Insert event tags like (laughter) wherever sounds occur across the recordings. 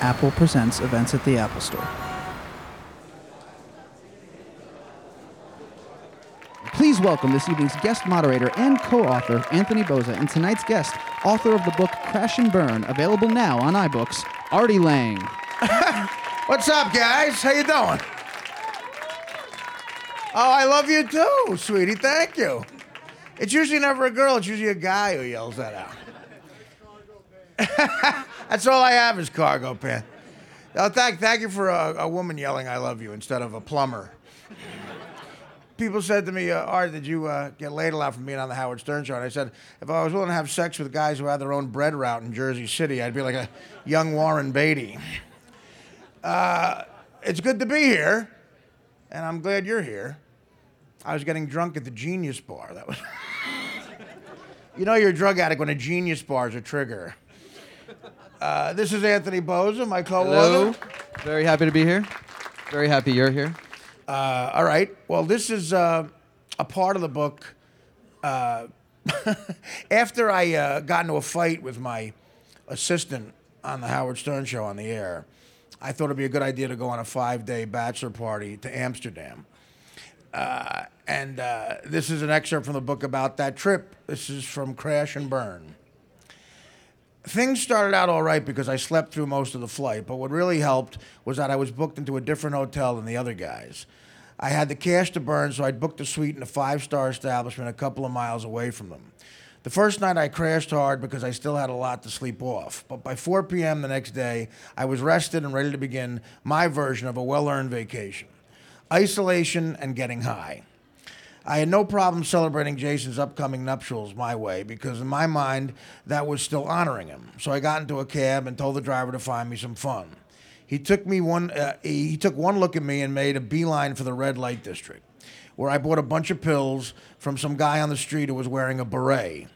Apple Presents events at the Apple Store. Please welcome this evening's guest moderator and co-author, Anthony Bozza, and tonight's guest, author of the book Crash and Burn, available now on iBooks, Artie Lang. (laughs) What's up, guys? How you doing? Oh, I love you too, sweetie. Thank you. It's usually never a girl. It's usually a guy who yells that out. (laughs) That's all I have is cargo pants. Oh, thank, thank you for a, a woman yelling "I love you" instead of a plumber. People said to me, uh, "Art, did you uh, get laid a lot from being on the Howard Stern show?" And I said, "If I was willing to have sex with guys who had their own bread route in Jersey City, I'd be like a young Warren Beatty." Uh, it's good to be here, and I'm glad you're here. I was getting drunk at the Genius Bar. That was. (laughs) you know you're a drug addict when a Genius Bar is a trigger. Uh, this is Anthony Bozza, my Hello. co-author. Very happy to be here. Very happy you're here. Uh, all right. Well, this is uh, a part of the book. Uh, (laughs) after I uh, got into a fight with my assistant on the Howard Stern show on the air, I thought it'd be a good idea to go on a five-day bachelor party to Amsterdam. Uh, and uh, this is an excerpt from the book about that trip. This is from Crash and Burn. Things started out all right because I slept through most of the flight, but what really helped was that I was booked into a different hotel than the other guys. I had the cash to burn, so I'd booked a suite in a five star establishment a couple of miles away from them. The first night I crashed hard because I still had a lot to sleep off, but by 4 p.m. the next day, I was rested and ready to begin my version of a well earned vacation isolation and getting high. I had no problem celebrating Jason's upcoming nuptials my way because, in my mind, that was still honoring him. So I got into a cab and told the driver to find me some fun. He took me one. Uh, he took one look at me and made a beeline for the red light district, where I bought a bunch of pills from some guy on the street who was wearing a beret.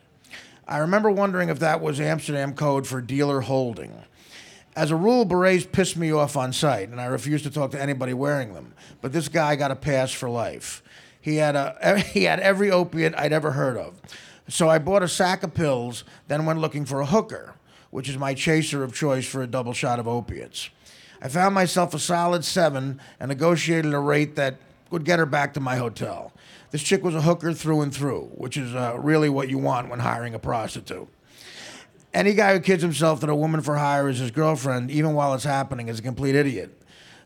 I remember wondering if that was Amsterdam code for dealer holding. As a rule, berets pissed me off on sight, and I refused to talk to anybody wearing them. But this guy got a pass for life. He had a (laughs) he had every opiate I'd ever heard of. So I bought a sack of pills, then went looking for a hooker, which is my chaser of choice for a double shot of opiates. I found myself a solid seven and negotiated a rate that would get her back to my hotel. This chick was a hooker through and through, which is uh, really what you want when hiring a prostitute. Any guy who kids himself that a woman for hire is his girlfriend, even while it's happening, is a complete idiot.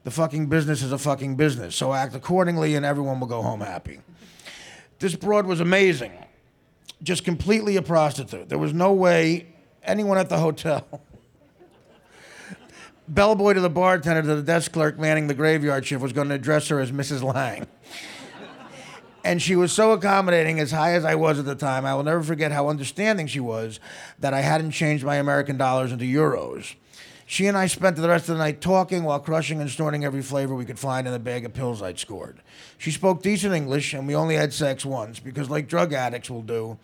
The fucking business is a fucking business, so act accordingly and everyone will go home happy. This broad was amazing. Just completely a prostitute. There was no way anyone at the hotel, (laughs) bellboy to the bartender to the desk clerk manning the graveyard shift, was going to address her as Mrs. Lang. (laughs) And she was so accommodating, as high as I was at the time. I will never forget how understanding she was that I hadn't changed my American dollars into euros. She and I spent the rest of the night talking while crushing and snorting every flavor we could find in the bag of pills I'd scored. She spoke decent English, and we only had sex once because, like drug addicts will do,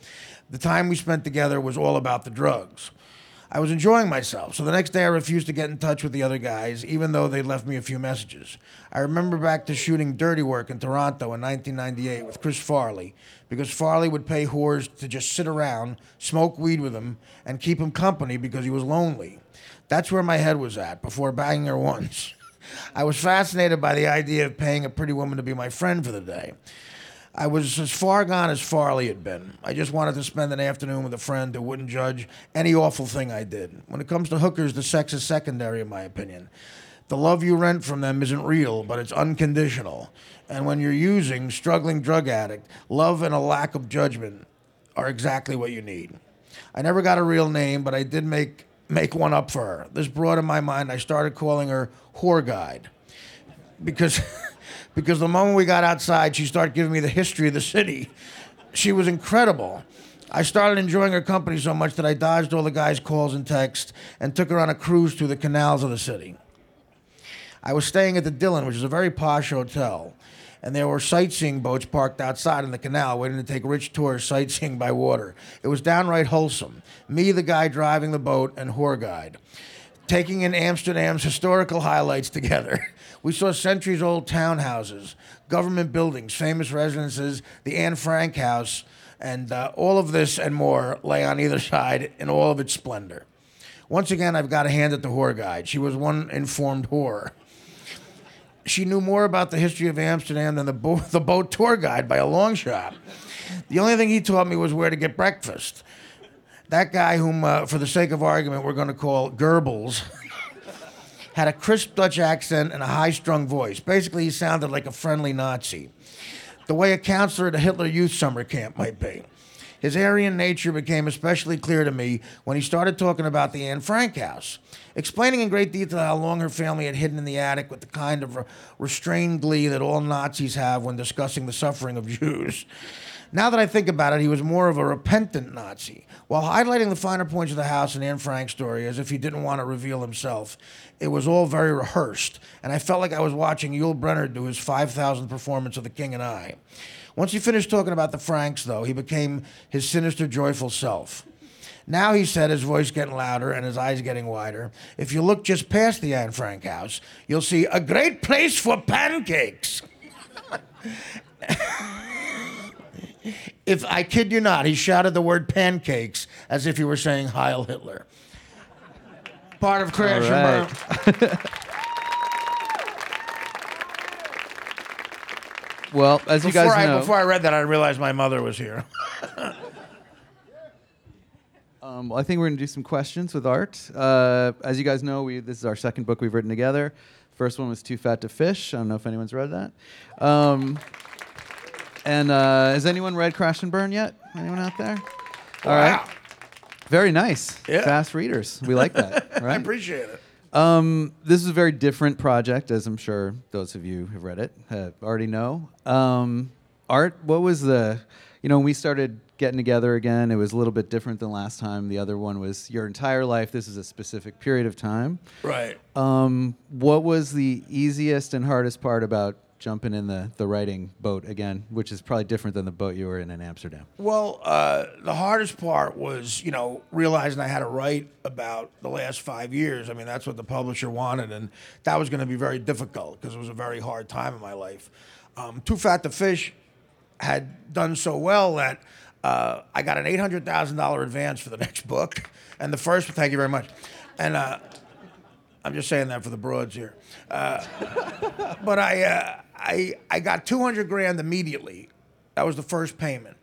the time we spent together was all about the drugs. I was enjoying myself, so the next day I refused to get in touch with the other guys, even though they'd left me a few messages. I remember back to shooting Dirty Work in Toronto in 1998 with Chris Farley, because Farley would pay whores to just sit around, smoke weed with him, and keep him company because he was lonely. That's where my head was at before banging her once. I was fascinated by the idea of paying a pretty woman to be my friend for the day. I was as far gone as Farley had been. I just wanted to spend an afternoon with a friend who wouldn't judge any awful thing I did. When it comes to hookers, the sex is secondary, in my opinion. The love you rent from them isn't real, but it's unconditional. And when you're using, struggling drug addict, love and a lack of judgment are exactly what you need. I never got a real name, but I did make make one up for her. This brought in my mind, I started calling her Whore Guide because (laughs) because the moment we got outside, she started giving me the history of the city. She was incredible. I started enjoying her company so much that I dodged all the guys' calls and texts and took her on a cruise through the canals of the city. I was staying at the Dylan, which is a very posh hotel, and there were sightseeing boats parked outside in the canal waiting to take rich tourists sightseeing by water. It was downright wholesome. Me, the guy driving the boat, and whore guide taking in Amsterdam's historical highlights together. (laughs) We saw centuries old townhouses, government buildings, famous residences, the Anne Frank House, and uh, all of this and more lay on either side in all of its splendor. Once again, I've got to hand it to Whore Guide. She was one informed whore. She knew more about the history of Amsterdam than the, bo- (laughs) the boat tour guide by a long shot. The only thing he taught me was where to get breakfast. That guy, whom, uh, for the sake of argument, we're going to call Goebbels, (laughs) had a crisp Dutch accent and a high strung voice. Basically, he sounded like a friendly Nazi, the way a counselor at a Hitler Youth summer camp might be. His Aryan nature became especially clear to me when he started talking about the Anne Frank house, explaining in great detail how long her family had hidden in the attic with the kind of restrained glee that all Nazis have when discussing the suffering of Jews. Now that I think about it, he was more of a repentant Nazi. While highlighting the finer points of the house and Anne Frank's story as if he didn't want to reveal himself, it was all very rehearsed, and I felt like I was watching Yul Brynner do his 5,000th performance of The King and I. Once he finished talking about the Franks, though, he became his sinister, joyful self. Now, he said, his voice getting louder and his eyes getting wider, if you look just past the Anne Frank house, you'll see a great place for pancakes. (laughs) if I kid you not, he shouted the word pancakes as if he were saying Heil Hitler. Part of Crash All and. Burn. (laughs) Well, as you Before guys I, know, before I read that, I realized my mother was here. (laughs) um, I think we're going to do some questions with Art. Uh, as you guys know, we, this is our second book we've written together. First one was Too Fat to Fish. I don't know if anyone's read that. Um, and uh, has anyone read Crash and Burn yet? Anyone out there? All right. Wow. Very nice. Yeah. Fast readers. We like that. (laughs) I appreciate it. Um, this is a very different project, as I'm sure those of you who have read it uh, already know. Um, Art, what was the, you know, when we started getting together again, it was a little bit different than last time. The other one was your entire life. This is a specific period of time. Right. Um, what was the easiest and hardest part about jumping in the, the writing boat again, which is probably different than the boat you were in in Amsterdam? Well, uh, the hardest part was, you know, realizing I had to write about the last five years. I mean, that's what the publisher wanted, and that was going to be very difficult because it was a very hard time in my life. Um, Too Fat to Fish had done so well that uh, I got an eight hundred thousand dollar advance for the next book, and the first. Thank you very much, and. Uh, I'm just saying that for the broads here. Uh, but I, uh, I, I got 200 grand immediately. That was the first payment.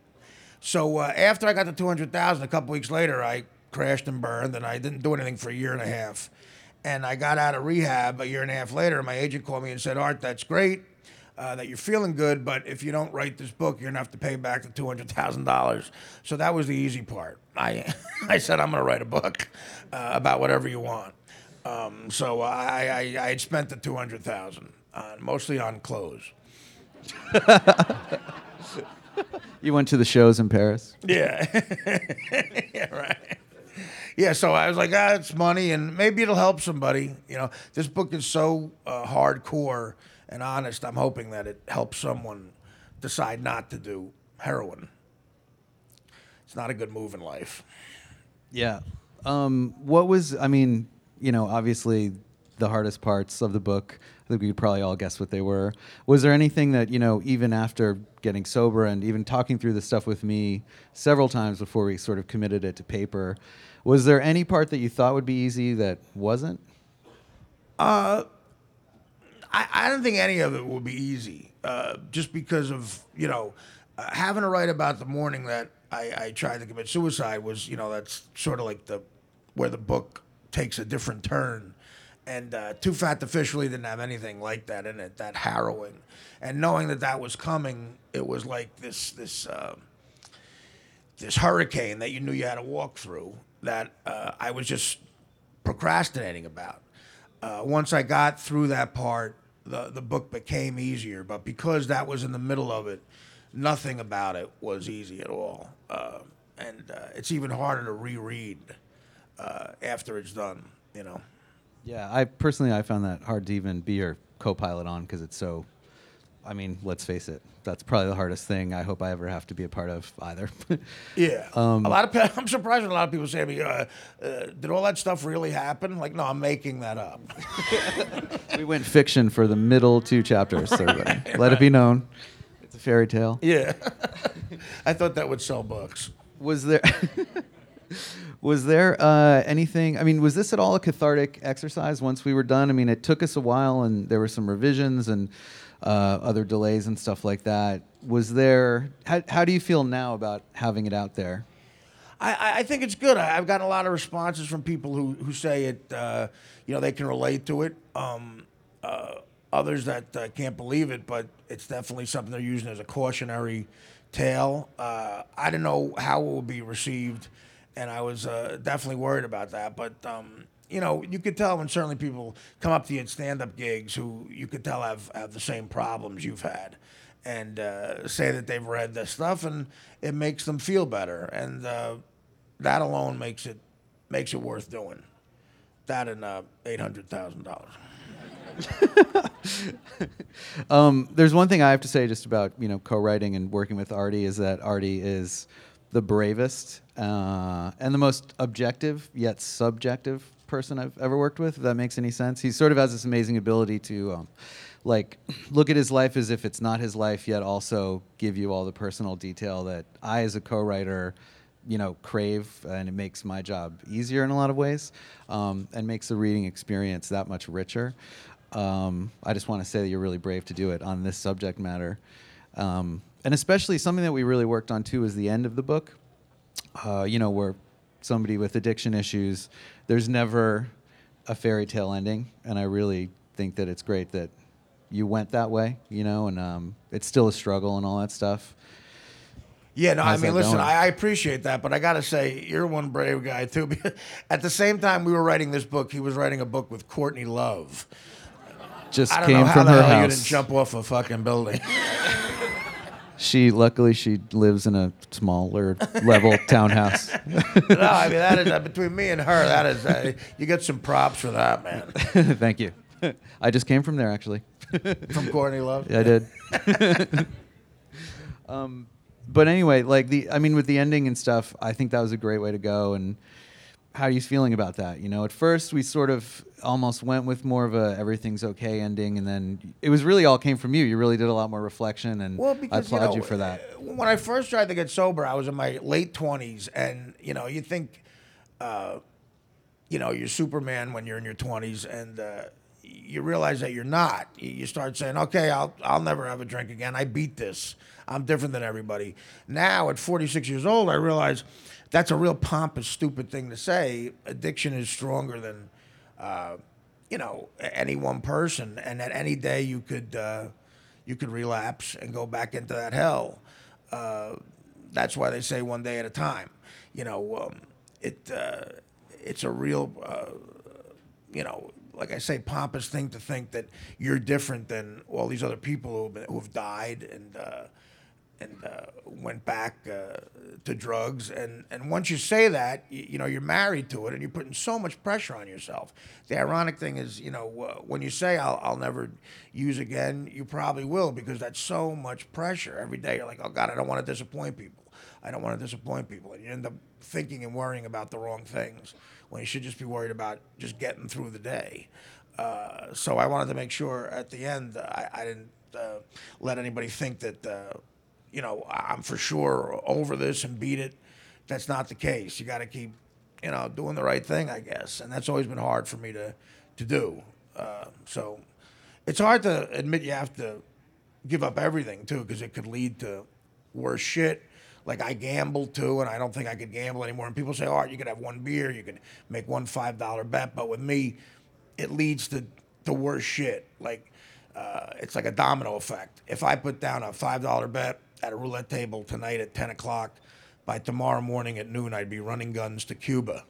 So uh, after I got the 200,000, a couple weeks later, I crashed and burned, and I didn't do anything for a year and a half. And I got out of rehab a year and a half later. My agent called me and said, "Art, that's great." Uh, that you're feeling good, but if you don't write this book, you're gonna have to pay back the two hundred thousand dollars. So that was the easy part. I, (laughs) I said I'm gonna write a book uh, about whatever you want. Um, so I, I, I had spent the two hundred thousand, uh, mostly on clothes. (laughs) You went to the shows in Paris. Yeah, (laughs) yeah, right. Yeah, so I was like, ah, it's money, and maybe it'll help somebody. You know, this book is so uh, hardcore and honest. I'm hoping that it helps someone decide not to do heroin. It's not a good move in life. Yeah. Um, what was, I mean, you know, obviously the hardest parts of the book, I think we could probably all guess what they were. Was there anything that, you know, even after getting sober and even talking through this stuff with me several times before we sort of committed it to paper, was there any part that you thought would be easy that wasn't? Uh, I, I don't think any of it will be easy, uh, just because of you know uh, having to write about the morning that I, I tried to commit suicide was you know that's sort of like the where the book takes a different turn, and uh, Too Fat to Fish really didn't have anything like that in it, that harrowing, and knowing that that was coming, it was like this this. Uh, this hurricane that you knew you had to walk through that uh, I was just procrastinating about. Uh, once I got through that part, the, the book became easier. But because that was in the middle of it, nothing about it was easy at all. Uh, and uh, it's even harder to reread uh, after it's done, you know. Yeah, I personally, I found that hard to even be your co-pilot on because it's so, I mean, let's face it, that's probably the hardest thing I hope I ever have to be a part of either. (laughs) Yeah. Um, a lot of pe- (laughs) I'm surprised when a lot of people say to me, uh, uh, "Did all that stuff really happen?" Like, no, I'm making that up. (laughs) we went fiction for the middle two chapters, everybody. Let it be known. It's a fairy tale. yeah. I thought that would sell books. Was there Was there uh, anything? I mean, was this at all a cathartic exercise once we were done? I mean, it took us a while, and there were some revisions and uh, other delays and stuff like that. Was there? How, how do you feel now about having it out there? I- I, think it's good. I, I've gotten a lot of responses from people who, who say it, uh, you know, they can relate to it. Um, uh, others that uh, can't believe it, but it's definitely something they're using as a cautionary tale. Uh, I don't know how it will be received, and I was uh, definitely worried about that. But um, you know, you could tell when certainly people come up to you at stand-up gigs who you could tell have have the same problems you've had, and uh, say that they've read this stuff, and it makes them feel better, and uh, that alone makes it makes it worth doing. That and uh, eight hundred thousand dollars. (laughs) Um, there's one thing I have to say just about you know co-writing and working with Artie is that Artie is the bravest uh, and the most objective yet subjective person I've ever worked with. If that makes any sense, he sort of has this amazing ability to. Um, like look at his life as if it's not his life yet also give you all the personal detail that i as a co-writer you know crave and it makes my job easier in a lot of ways um, and makes the reading experience that much richer um, i just want to say that you're really brave to do it on this subject matter um, and especially something that we really worked on too is the end of the book uh, you know where somebody with addiction issues there's never a fairy tale ending and i really think that it's great that you went that way you know and um, it's still a struggle and all that stuff Yeah, no, How's I mean, listen. I, I appreciate that, but I got to say, you're one brave guy too. (laughs) At the same time we were writing this book, he was writing a book with Courtney Love. just I don't came know how from the her hell you house didn't jump off a fucking building. (laughs) She luckily she lives in a smaller level (laughs) townhouse. no, I mean that is uh, between me and her. That is, uh, you get some props for that, man. (laughs) Thank you. (laughs) I just came from there actually. From Courtney Love. Yeah, I did. um, but anyway, like the I mean with the ending and stuff, I think that was a great way to go and how are you feeling about that? You know, at first we sort of almost went with more of a everything's okay ending, and then it was really all came from you. You really did a lot more reflection, and Well, I applaud you, know, you for that. uh, When I first tried to get sober, I was in my late twenties, and you know, you think, uh, you know, you're Superman when you're in your twenties, and uh, you realize that you're not. You you start saying, "Okay, I'll I'll never have a drink again. I beat this. I'm different than everybody." Now, at 46 years old, I realize that's a real pompous, stupid thing to say. Addiction is stronger than. Uh, you know, any one person, and at any day you could uh, you could relapse and go back into that hell. Uh, that's why they say one day at a time. You know, um, it uh, it's a real uh, you know, like I say, pompous thing to think that you're different than all these other people who've, been, who've died and uh, and uh, went back uh, to drugs. And, and once you say that, you, you know, you're married to it and you're putting so much pressure on yourself. The ironic thing is, you know, uh, when you say I'll, I'll never use again, you probably will because that's so much pressure. Every day you're like, oh God, I don't want to disappoint people. I don't want to disappoint people. And you end up thinking and worrying about the wrong things when you should just be worried about just getting through the day. Uh, so I wanted to make sure at the end I, I didn't uh, let anybody think that, uh, you know, I'm for sure over this and beat it. That's not the case. You got to keep, you know, doing the right thing, I guess. And that's always been hard for me to, to do. Uh, so it's hard to admit you have to give up everything, too, because it could lead to worse shit. Like I gambled too, and I don't think I could gamble anymore. And people say, "All right, you could have one beer, you could make one five dollar bet," but with me, it leads to the worst shit. Like uh, it's like a domino effect. If I put down a five dollar bet at a roulette table tonight at ten o'clock, by tomorrow morning at noon, I'd be running guns to Cuba.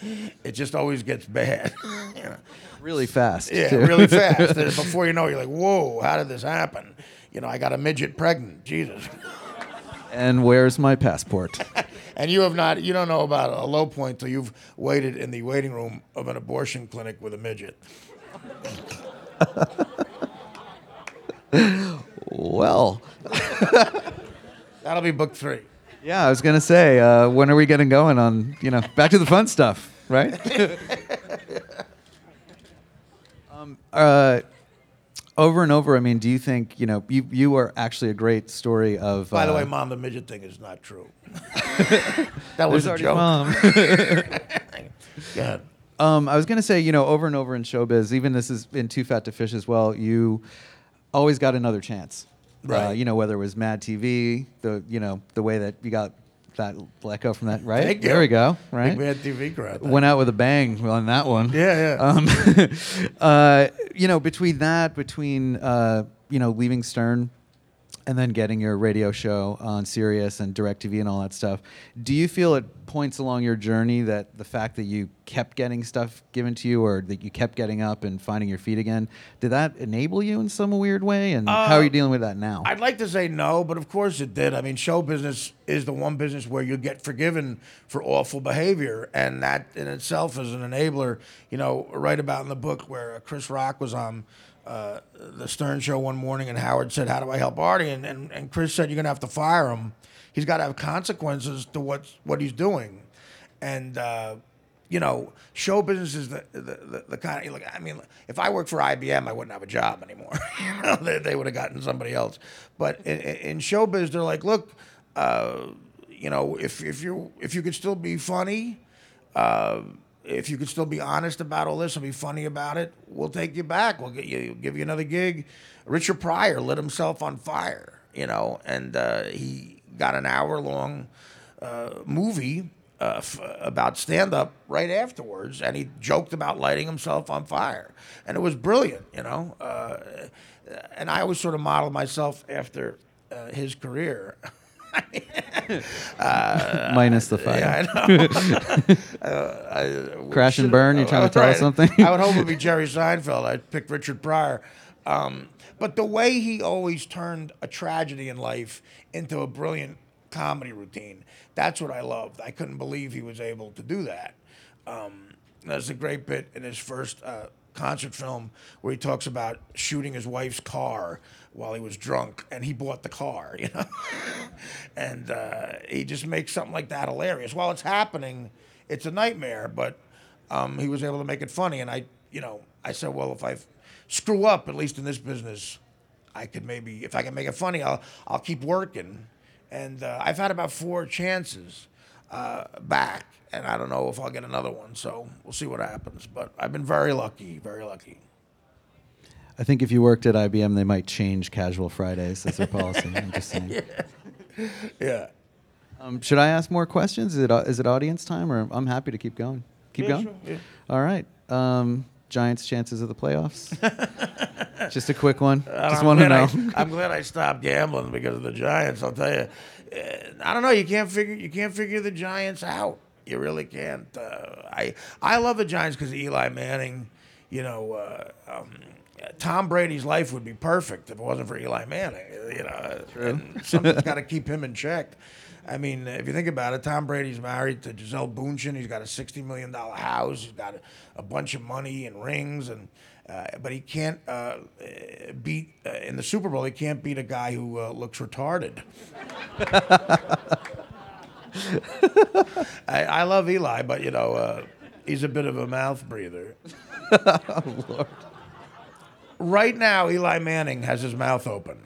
(laughs) it just always gets bad. you (laughs) know? Really fast. Yeah, too. really fast. (laughs) Before you know, it, you're like, "Whoa, how did this happen?" You know, I got a midget pregnant. Jesus. and where's my passport? And you have not, you don't know about a low point till you've waited in the waiting room of an abortion clinic with a midget. well, (laughs) That'll be book three. yeah, I was gonna say, uh, when are we getting going on? You know, back to the fun stuff, right? (laughs) um, uh, over and over. I mean, do you think you know you you are actually a great story of? By the uh, way, mom, the midget thing is not true. (laughs) that was a joke. mom. Yeah. Um, I was gonna say, you know, over and over in showbiz, even this is in Too Fat to Fish as well. You always got another chance, Uh, Right. you know, whether it was Mad TV, the you know the way that you got that go from that, right? Thank you. There we go. Right. Big Man TV crowd. Went out with a bang on that one. Yeah, yeah. (laughs) Um, (laughs) uh, you know, between that, between uh, you know, leaving Stern, and then getting your radio show on Sirius and DirecTV and all that stuff, do you feel at points along your journey that the fact that you kept getting stuff given to you, or that you kept getting up and finding your feet again, did that enable you in some weird way? And how are you dealing with that now? I'd like to say no, but of course it did. I mean, show business is the one business where you get forgiven for awful behavior, and that in itself is an enabler. You know, right about in the book where uh, Chris Rock was on uh, the Stern Show one morning, and Howard said, "How do I help Artie?" And and, and Chris said, "You're gonna have to fire him. He's got to have consequences to what what he's doing." And uh, you know, show business is the, the, the, the kind of like I mean, if I worked for IBM, I wouldn't have a job anymore. (laughs) they, they would have gotten somebody else. But in, in in showbiz, they're like, look, uh, you know, if if you if you could still be funny, uh, if you could still be honest about all this and be funny about it, we'll take you back. We'll get you, give you another gig. Richard Pryor lit himself on fire, you know, and uh, he got an hour long uh, movie uh, f- about stand up right afterwards, and he joked about lighting himself on fire, and it was brilliant, you know. Uh, and I always sort of modeled myself after uh, his career. (laughs) (laughs) Minus the fire. Yeah, I know. (laughs) uh, I, Crash and burn. You're trying to tell us something? I would hope it'd be Jerry Seinfeld. I'd pick Richard Pryor. Um, but the way he always turned a tragedy in life into a brilliant comedy routine, that's what I loved. I couldn't believe he was able to do that. Um, there's a great bit in his first uh, concert film where he talks about shooting his wife's car while he was drunk, and he bought the car, (laughs) you know. and uh, he just makes something like that hilarious. While it's happening, it's a nightmare, but um, he was able to make it funny. And I, you know, I said, well, if I screw up, at least in this business, I could maybe, if I can make it funny, I'll, I'll keep working. And uh, I've had about four chances uh, back, and I don't know if I'll get another one. So we'll see what happens. But I've been very lucky, very lucky. I think if you worked at IBM, they might change casual Fridays as their policy. I'm just saying. (laughs) Yeah. Um, should I ask more questions? Is it is it audience time, or I'm happy to keep going? Keep Yeah, going. sure, yeah. All right. Um, Giants' chances of the playoffs. (laughs) just a quick one. Just (laughs) I'm want to glad know. I, am glad I stopped gambling because of the Giants. I'll tell you, uh, I don't know. You can't figure you can't figure the Giants out. You really can't. Uh, I I love the Giants because Eli Manning. You know, uh, um, Tom Brady's life would be perfect if it wasn't for Eli Manning. You know, and something's (laughs) got to keep him in check. I mean, if you think about it, Tom Brady's married to Gisele Bündchen. He's got a sixty million dollar house. He's got a, a bunch of money and rings, and uh, but he can't uh, beat uh, in the Super Bowl. He can't beat a guy who uh, looks retarded. (laughs) I, I love Eli, but you know uh, he's a bit of a mouth breather. (laughs) Right now, Eli Manning has his mouth open.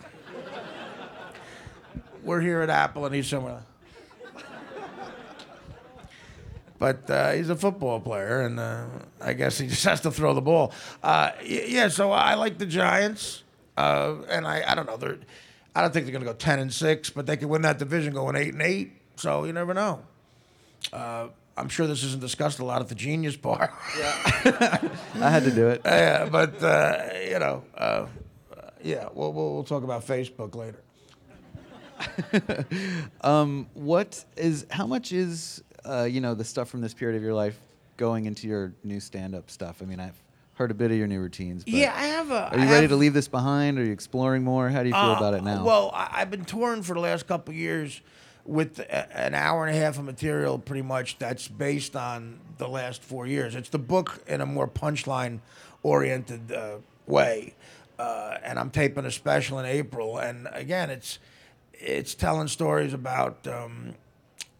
We're here at Apple, and he's somewhere. But uh, he's a football player, and uh, I guess he just (laughs) has to throw the ball. Uh, yeah, so I like the Giants, uh, and I, I don't know. They're, I don't think they're going to go ten and six, but they could win that division going eight and eight. So you never know. Uh, I'm sure this isn't discussed a lot at the Genius Bar. Yeah. (laughs) I had to do it. yeah, but uh, you know, uh, yeah, we'll, we'll we'll talk about Facebook later. (laughs) What is? How much is? Uh, you know, the stuff from this period of your life going into your new stand-up stuff. I mean, I've heard a bit of your new routines. But Yeah, I have a. Are you ready to leave this behind? Are you exploring more? How do you feel about it now? Uh, Well, I, I've been touring for the last couple of years with an hour and a half of material, pretty much that's based on the last four years. It's the book in a more punchline oriented uh, way, uh, and I'm taping a special in April. And again, it's it's telling stories about. Um,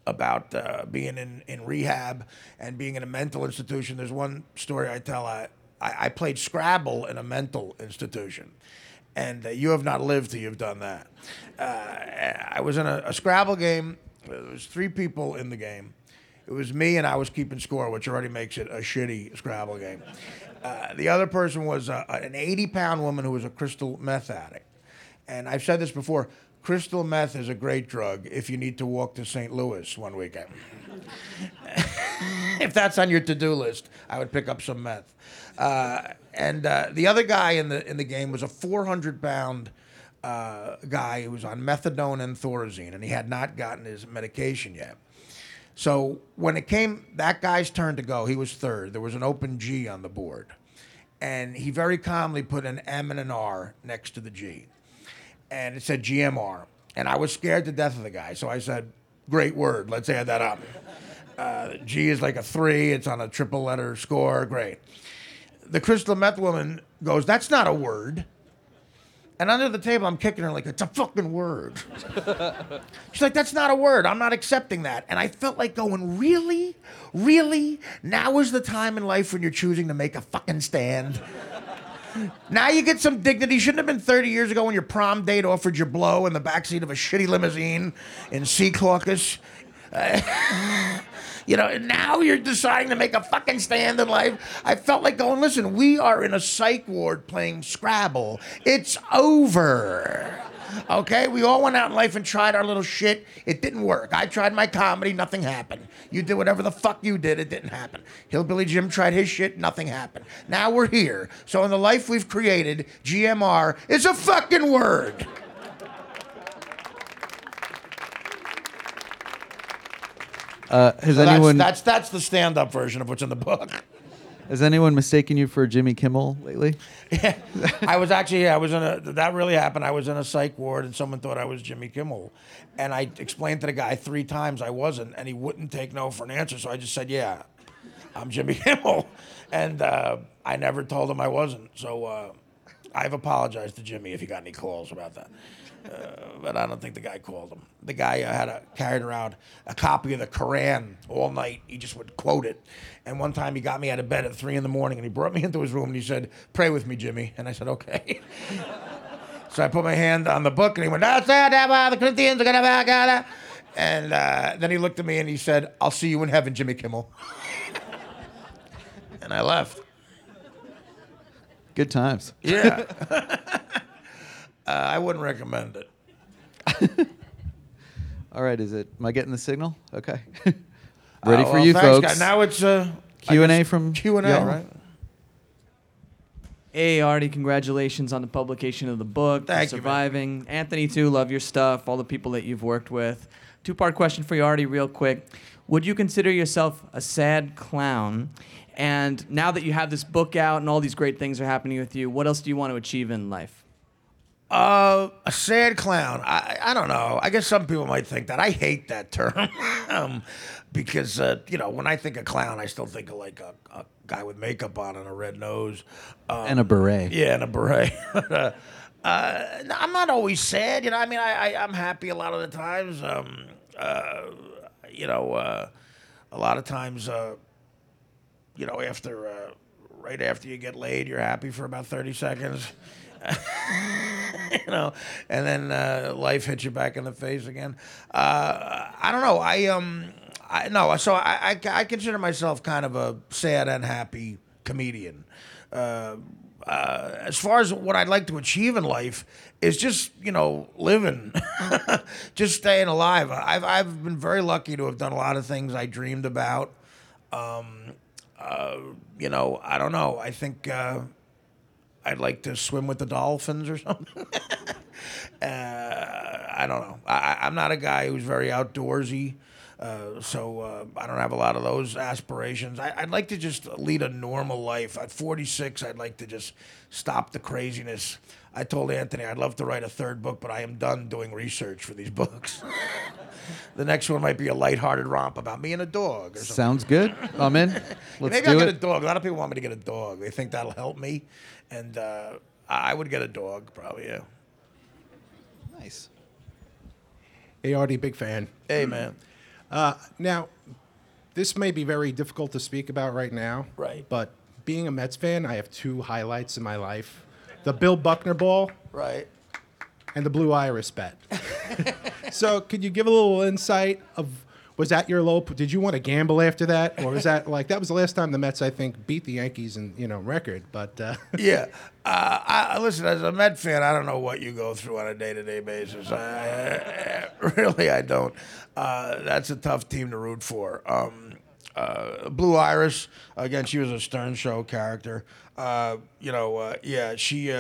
about uh, being in, in rehab and being in a mental institution. There's one story I tell. I, I, I played Scrabble in a mental institution. And uh, you have not lived till you've done that. Uh, I was in a, a Scrabble game There was three people in the game. It was me, and I was keeping score, which already makes it a shitty Scrabble game. Uh, the other person was uh, an 80 pound woman who was a crystal meth addict. And I've said this before crystal meth is a great drug if you need to walk to St. Louis one weekend. (laughs) if that's on your to do list, I would pick up some meth. Uh, and uh, the other guy in the, in the game was a 400 pound uh, guy who was on methadone and thorazine, and he had not gotten his medication yet. So when it came that guy's turn to go, he was third. There was an open G on the board. And he very calmly put an M and an R next to the G. And it said GMR. And I was scared to death of the guy. So I said, great word. Let's add that up. Uh, G is like a three. It's on a triple letter score. Great. The crystal meth woman goes, that's not a word. And under the table, I'm kicking her like, it's a fucking word. (laughs) She's like, that's not a word. I'm not accepting that. And I felt like going, really? Really? Now is the time in life when you're choosing to make a fucking stand? (laughs) now you get some dignity. Shouldn't have been 30 years ago when your prom date offered you blow in the backseat of a shitty limousine in Secaucus. (laughs) You know, and now you're deciding to make a fucking stand in life. I felt like going, listen, we are in a psych ward playing Scrabble. It's over. Okay, we all went out in life and tried our little shit. It didn't work. I tried my comedy, nothing happened. You did whatever the fuck you did, it didn't happen. Hillbilly Jim tried his shit, nothing happened. Now we're here. So in the life we've created, GMR is a fucking word. Uh, has So anyone that's, that's that's the stand-up version of what's in the book. has anyone mistaken you for Jimmy Kimmel lately? Yeah, (laughs) I was actually I was in a that really happened. I was in a psych ward and someone thought I was Jimmy Kimmel, and I explained to the guy three times I wasn't, and he wouldn't take no for an answer. So I just said, "Yeah, I'm Jimmy (laughs) Kimmel," and uh, I never told him I wasn't. So uh, I've apologized to Jimmy if he got any calls about that. Uh, but I don't think the guy called him. The guy uh, had a, carried around a copy of the Quran all night. He just would quote it. And one time he got me out of bed at three in the morning and he brought me (laughs) into his room and he said, "Pray with me, Jimmy." And I said, "Okay." (laughs) so I put my hand on the book and he went, "That's that, that, the Corinthians are gonna back out." And uh, then he looked at me and he said, "I'll see you in heaven, Jimmy Kimmel." (laughs) and I left. Good times. Yeah. Uh, I wouldn't recommend it. (laughs) All right, is it? Am I getting the signal? Okay. (laughs) Ready Uh, for well, you, thanks, folks. guys. Now it's uh, Q&A from Q and A, y'all. right? Hey, Artie, congratulations on the publication of the book, for Thank you, man. Surviving. Anthony, too, love your stuff, all the people that you've worked with. Two part question for you, Artie, real quick. Would you consider yourself a sad clown? And now that you have this book out and all these great things are happening with you, what else do you want to achieve in life? Uh, a sad clown. I I don't know. I guess some people might think that. I hate that term, (laughs) um, because uh, you know when I think of clown, I still think of like a, a guy with makeup on and a red nose. Um, and a beret. Yeah, and a beret. (laughs) uh, uh, no, I'm not always sad, you know. I mean, I, I I'm happy a lot of the times. Um, uh, you know, uh, a lot of times, uh, you know, after uh, right after you get laid, you're happy for about thirty seconds. (laughs) you know, and then uh, life hits you back in the face again. Uh, I don't know. I um, I no. So I, I I consider myself kind of a sad and happy comedian. Uh, uh, as far as what I'd like to achieve in life is just you know living, (laughs) just staying alive. I've I've been very lucky to have done a lot of things I dreamed about. Um, uh, you know, I don't know. I think uh, I'd like to swim with the dolphins or (laughs) something. uh, I don't know. I, I'm not a guy who's very outdoorsy. Uh, so uh, I don't have a lot of those aspirations. I, I'd like to just lead a normal life. At 46, I'd like to just stop the craziness. I told Anthony I'd love to write a third book, but I am done doing research for these (laughs) books. The next one might be a lighthearted romp about me and a dog or something. Sounds good. I'm in. (laughs) Let's Maybe do I'll get it. a dog. A lot of people want me to get a dog. They think that'll help me, and uh, I I would get a dog probably. Yeah. Nice. ARD, big fan. Hey man. Uh, now, this may be very difficult to speak about right now. Right. But being a Mets fan, I have two highlights in my life the Bill Buckner ball Right. and the Blue Iris bet. (laughs) So, could you give a little insight of was that your low? Did you want to gamble after that, or was that like that was the last time the Mets I think beat the Yankees in you know record? But uh, (laughs) yeah. Uh, I, listen, as a Met fan, I don't know what you go through on a day-to-day basis. I, I- really, I don't. Uh, that's a tough team to root for. Um, uh, Blue Iris, again, she was a Stern Show character. Uh, you know, uh, yeah, she.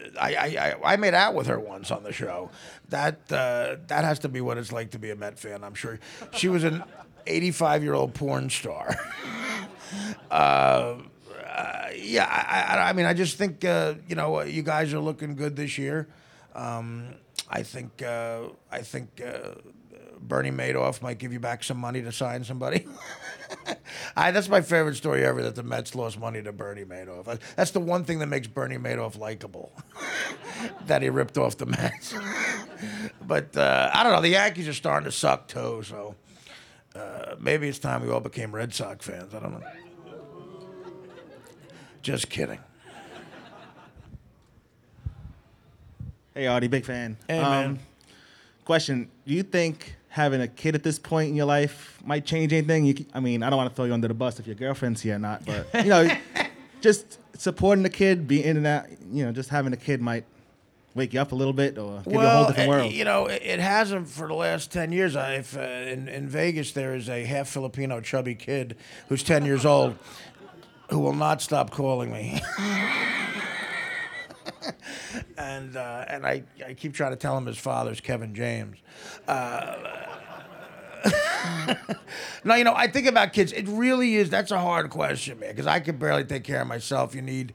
Uh, I, I, I made out with her once on the show. That uh, that has to be what it's like to be a Met fan. I'm sure she was an 85 year old porn star. (laughs) uh, yeah, I, I, I mean, I just think uh, you know you guys are looking good this year. Um, I think uh, I think uh, Bernie Madoff might give you back some money to sign somebody. (laughs) I, that's my favorite story ever that the Mets lost money to Bernie Madoff. That's the one thing that makes Bernie Madoff likable. (laughs) that he ripped off the Mets. (laughs) but uh, I don't know. The Yankees are starting to suck too, so uh, maybe it's time we all became Red Sox fans. I don't know. Just kidding. Hey, Artie, big fan. Um, Hey, man. Question: Do you think having a kid at this point in your life might change anything? You, I mean, I don't want to throw you under the bus if your girlfriend's here or not, but you know, (laughs) just supporting the kid, being in and out, you know, just having a kid might wake you up a little bit or give you a whole different uh, world. you know, it, it hasn't for the last 10 years. I, if, uh, in, in Vegas, there is a half Filipino chubby kid who's 10 years old who will not stop calling me. (laughs) and uh, and I, I keep trying to tell him his father's Kevin James. Uh, (laughs) no, you know, I think about kids. It really is. That's a hard question, man, because I can barely take care of myself. You need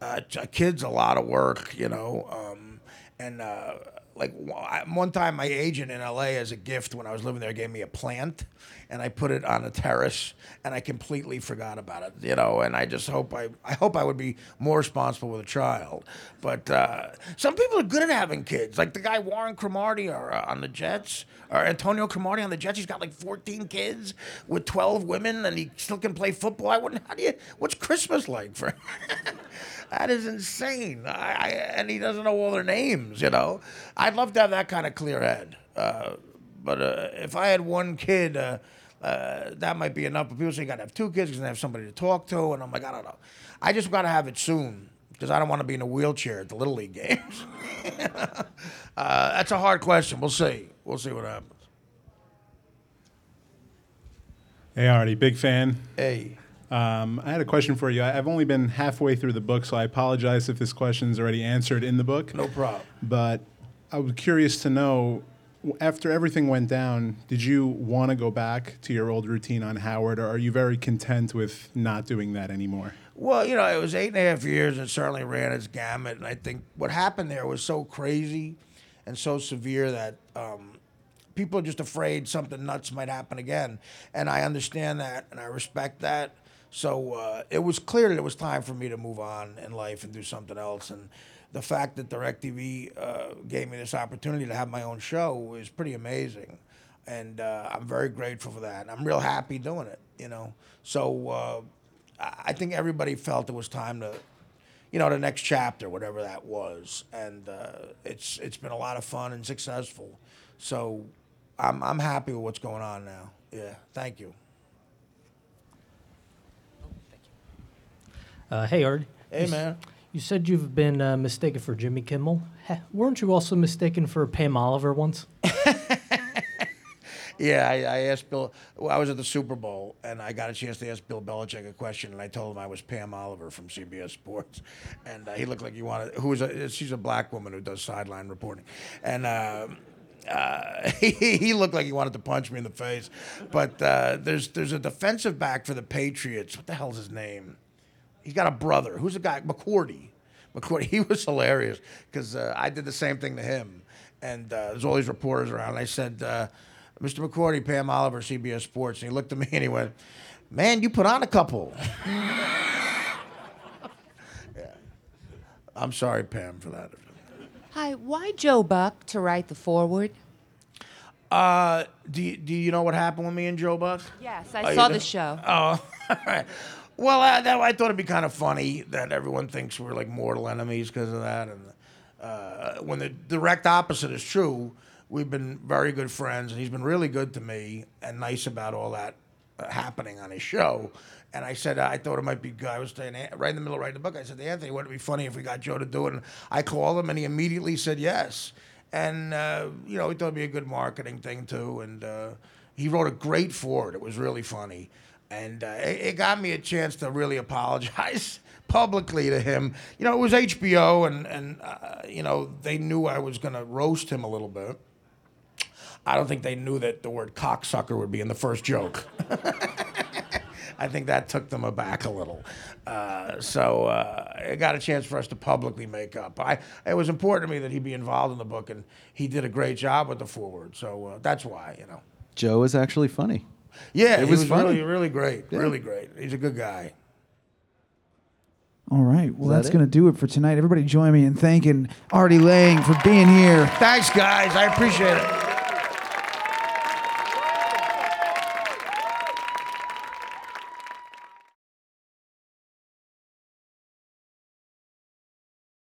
uh, kids, a lot of work, you know. Um, and uh, like one time, my agent in LA, as a gift when I was living there, gave me a plant, and I put it on a terrace, and I completely forgot about it, you know. And I just hope I, I hope I would be more responsible with a child. But uh, some people are good at having kids, like the guy Warren Cromartie uh, on the Jets, or Antonio Cromartie on the Jets. He's got like 14 kids with 12 women, and he still can play football. I wouldn't. How do you? What's Christmas like for? (laughs) That is insane. I, I, and he doesn't know all their names, you know. I'd love to have that kind of clear head. Uh, but uh, if I had one kid, uh, uh, that might be enough. But people say you got to have two kids because they have somebody to talk to. And I'm like, I don't know. I just got to have it soon because I don't want to be in a wheelchair at the Little League games. (laughs) uh, that's a hard question. We'll see. We'll see what happens. Hey, Artie, big fan. Hey. Um, I had a question for you. I- I've only been halfway through the book, so I apologize if this question's already answered in the book. No problem. But I was curious to know, after everything went down, did you want to go back to your old routine on Howard, or are you very content with not doing that anymore? Well, you know, it was eight and a half years. It certainly ran its gamut, and I think what happened there was so crazy and so severe that um, people are just afraid something nuts might happen again. And I understand that, and I respect that. So uh, it was clear that it was time for me to move on in life and do something else. And the fact that DirecTV uh, gave me this opportunity to have my own show is pretty amazing. And uh, I'm very grateful for that. I'm real happy doing it, you know. So uh, I think everybody felt it was time to, you know, the next chapter, whatever that was. And uh, it's it's been a lot of fun and successful. So I'm I'm happy with what's going on now. Yeah, thank you. Uh, hey, Art. Hey, You s- man. You said you've been uh, mistaken for Jimmy Kimmel. Heh, weren't you also mistaken for Pam Oliver once? (laughs) Yeah, I, I asked Bill. Well, I was at the Super Bowl, and I got a chance to ask Bill Belichick a question, and I told him I was Pam Oliver from CBS Sports, and uh, he looked like he wanted. Who was a? She's a black woman who does sideline reporting, and. Uh, uh, (laughs) he, looked like he wanted to punch me in the face, but uh, there's there's a defensive back for the Patriots. What the hell's his name? He's got a brother. Who's the guy? McCourty. McCourty. (laughs) He was hilarious because uh, I did the same thing to him. And uh, there's all these reporters around. I said, uh, Mr. McCourty, Pam Oliver, CBS Sports. And he looked at me and he went, Man, you put on a couple. (laughs) yeah. I'm sorry, Pam, for that. Hi, why Joe Buck to write the foreword? Uh, do, you, do you know what happened with me and Joe Buck? Yes, Oh, I you saw the show. Oh, (laughs) all right. Well, uh, that, I thought it'd be kind of funny that everyone thinks we're like mortal enemies because of that, and uh, when the direct opposite is true, we've been very good friends, and he's been really good to me and nice about all that uh, happening on his show. And I said I thought it might be good. I was saying right in the middle of writing the book. I said Anthony, wouldn't it be funny if we got Joe to do it? And I called him, and he immediately said yes. And uh, you know, he thought it'd be a good marketing thing too. And uh, he wrote a great forward. It was really funny, and uh, it, it got me a chance to really apologize (laughs) publicly to him. You know, it was HBO, and and uh, you know they knew I was going to roast him a little bit. I don't think they knew that the word cocksucker would be in the first joke. (laughs) I think that took them aback a little. Uh, so uh, it got a chance for us to publicly make up. I, it was important to me that he be involved in the book, and he did a great job with the foreword. So uh, that's why, you know. Joe is actually funny. Yeah, It he was was, funny. really, really great. Really great. He's a good guy. All right. Well, that that's going to do it for tonight. Everybody join me in thanking Artie Lange for being here. Thanks, guys. I appreciate it.